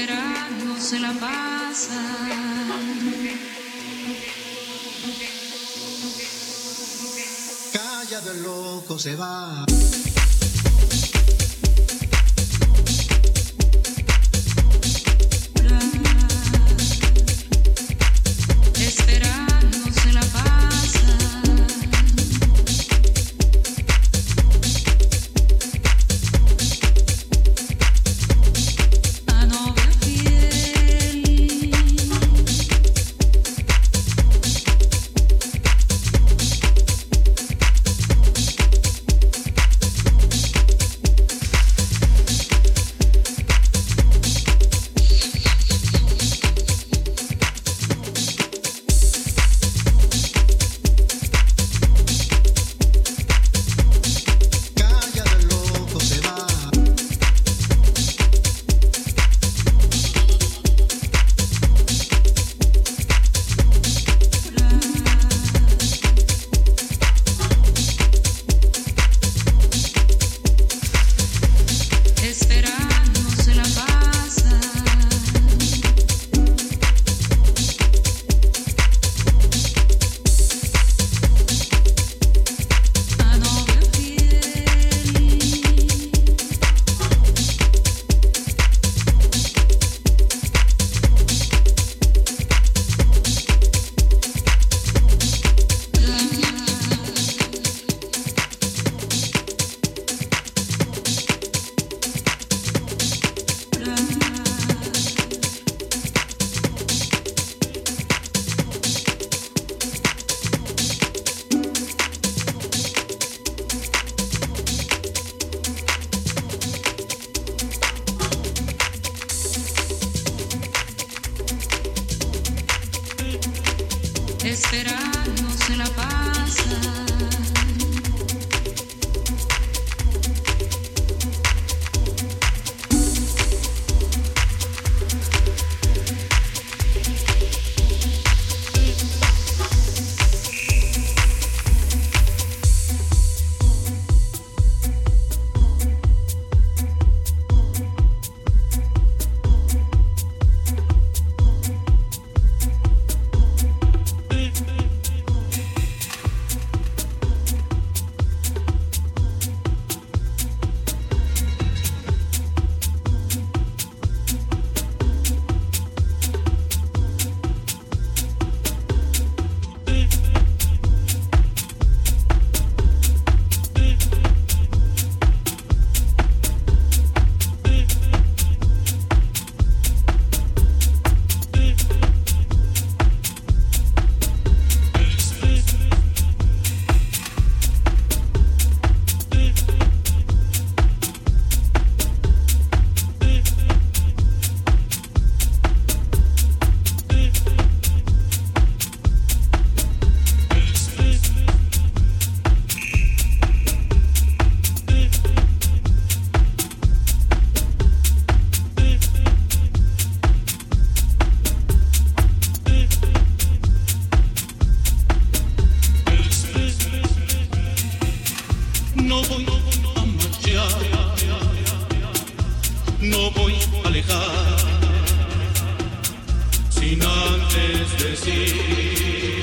Esperando se la pasa. Callado el loco se va. No voy a marchar, no voy a alejar, sin antes decir.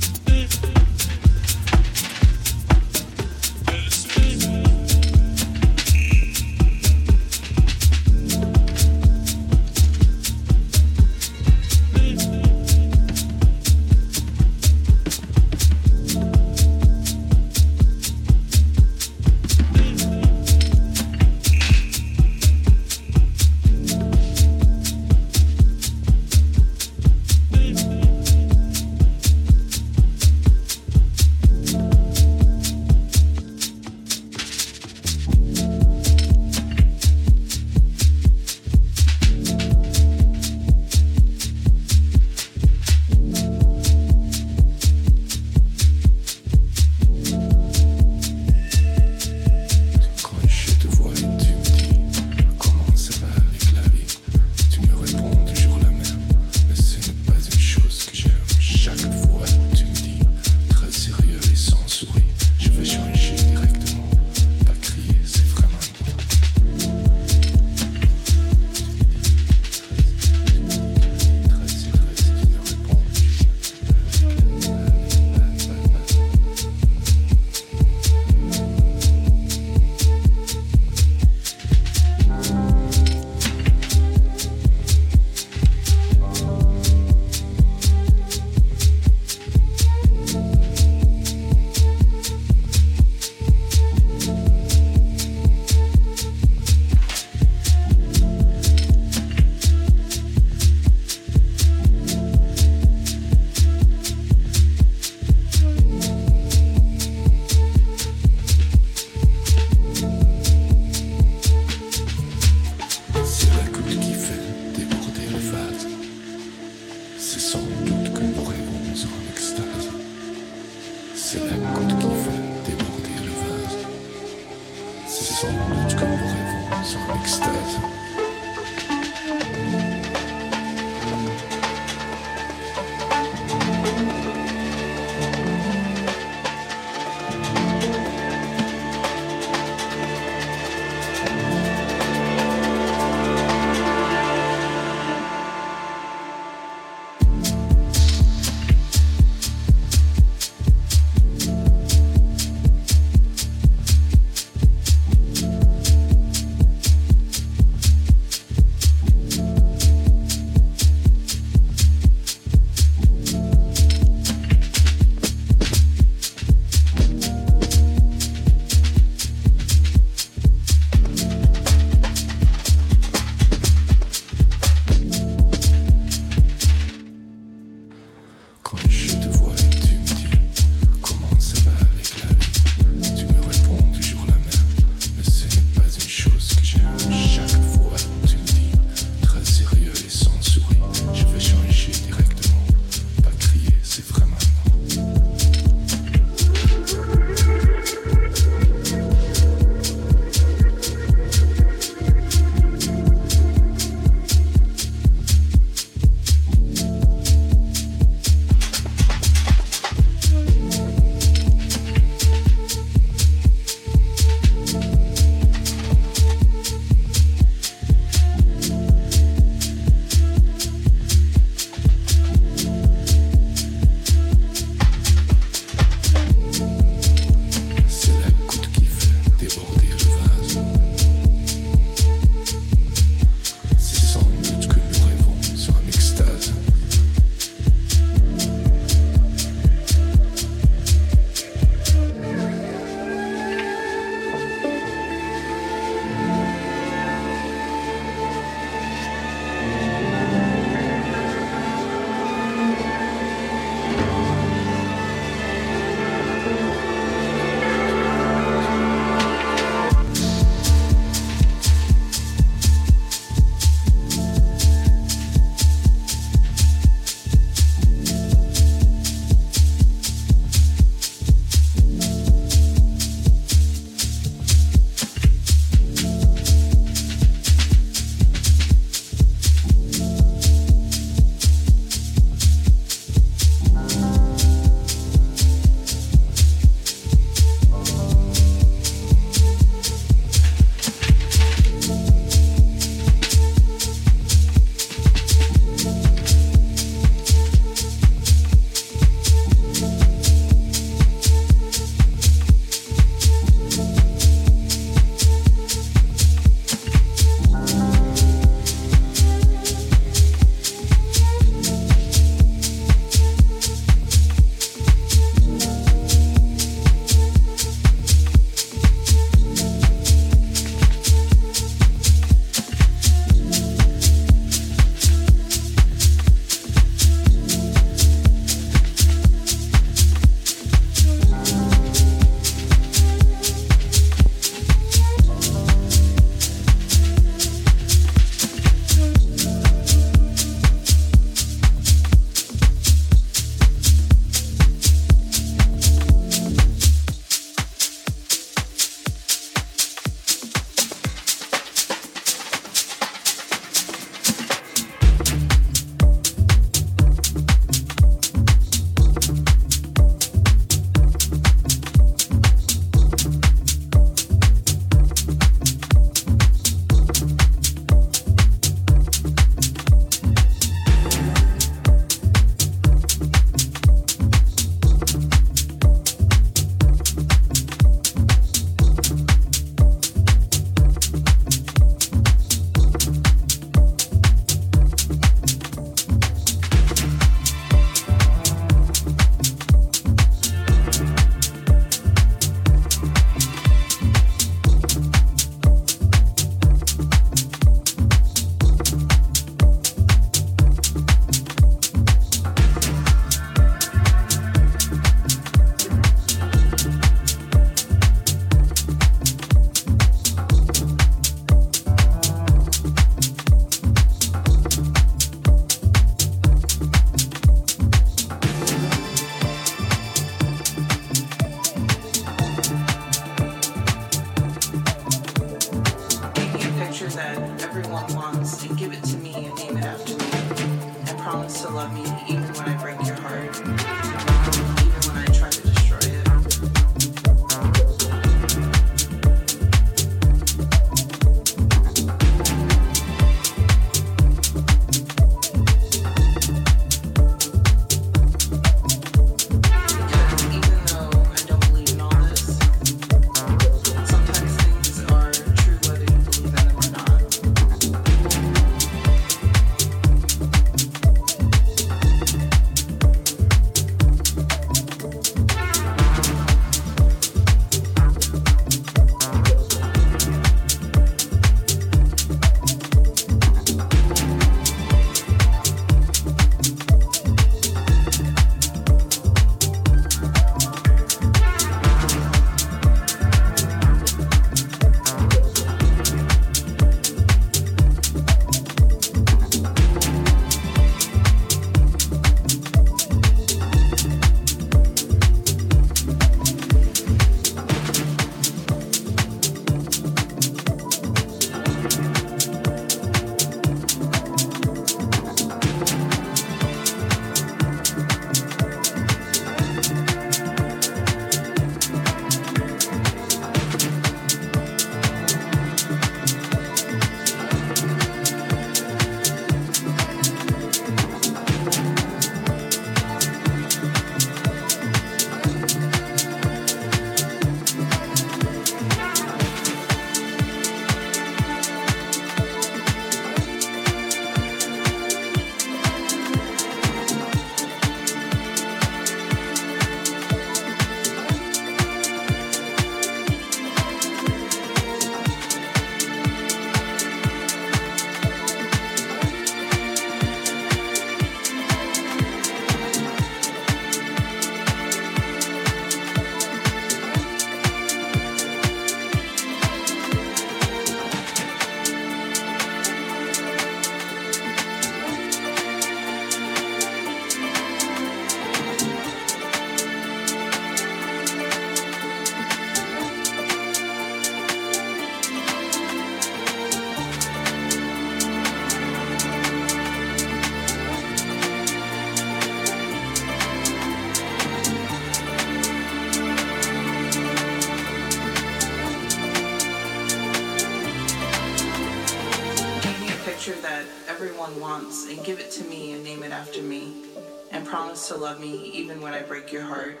To love me even when I break your heart.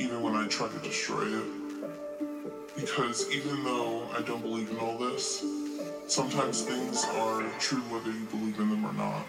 even when I try to destroy it. Because even though I don't believe in all this, sometimes things are true whether you believe in them or not.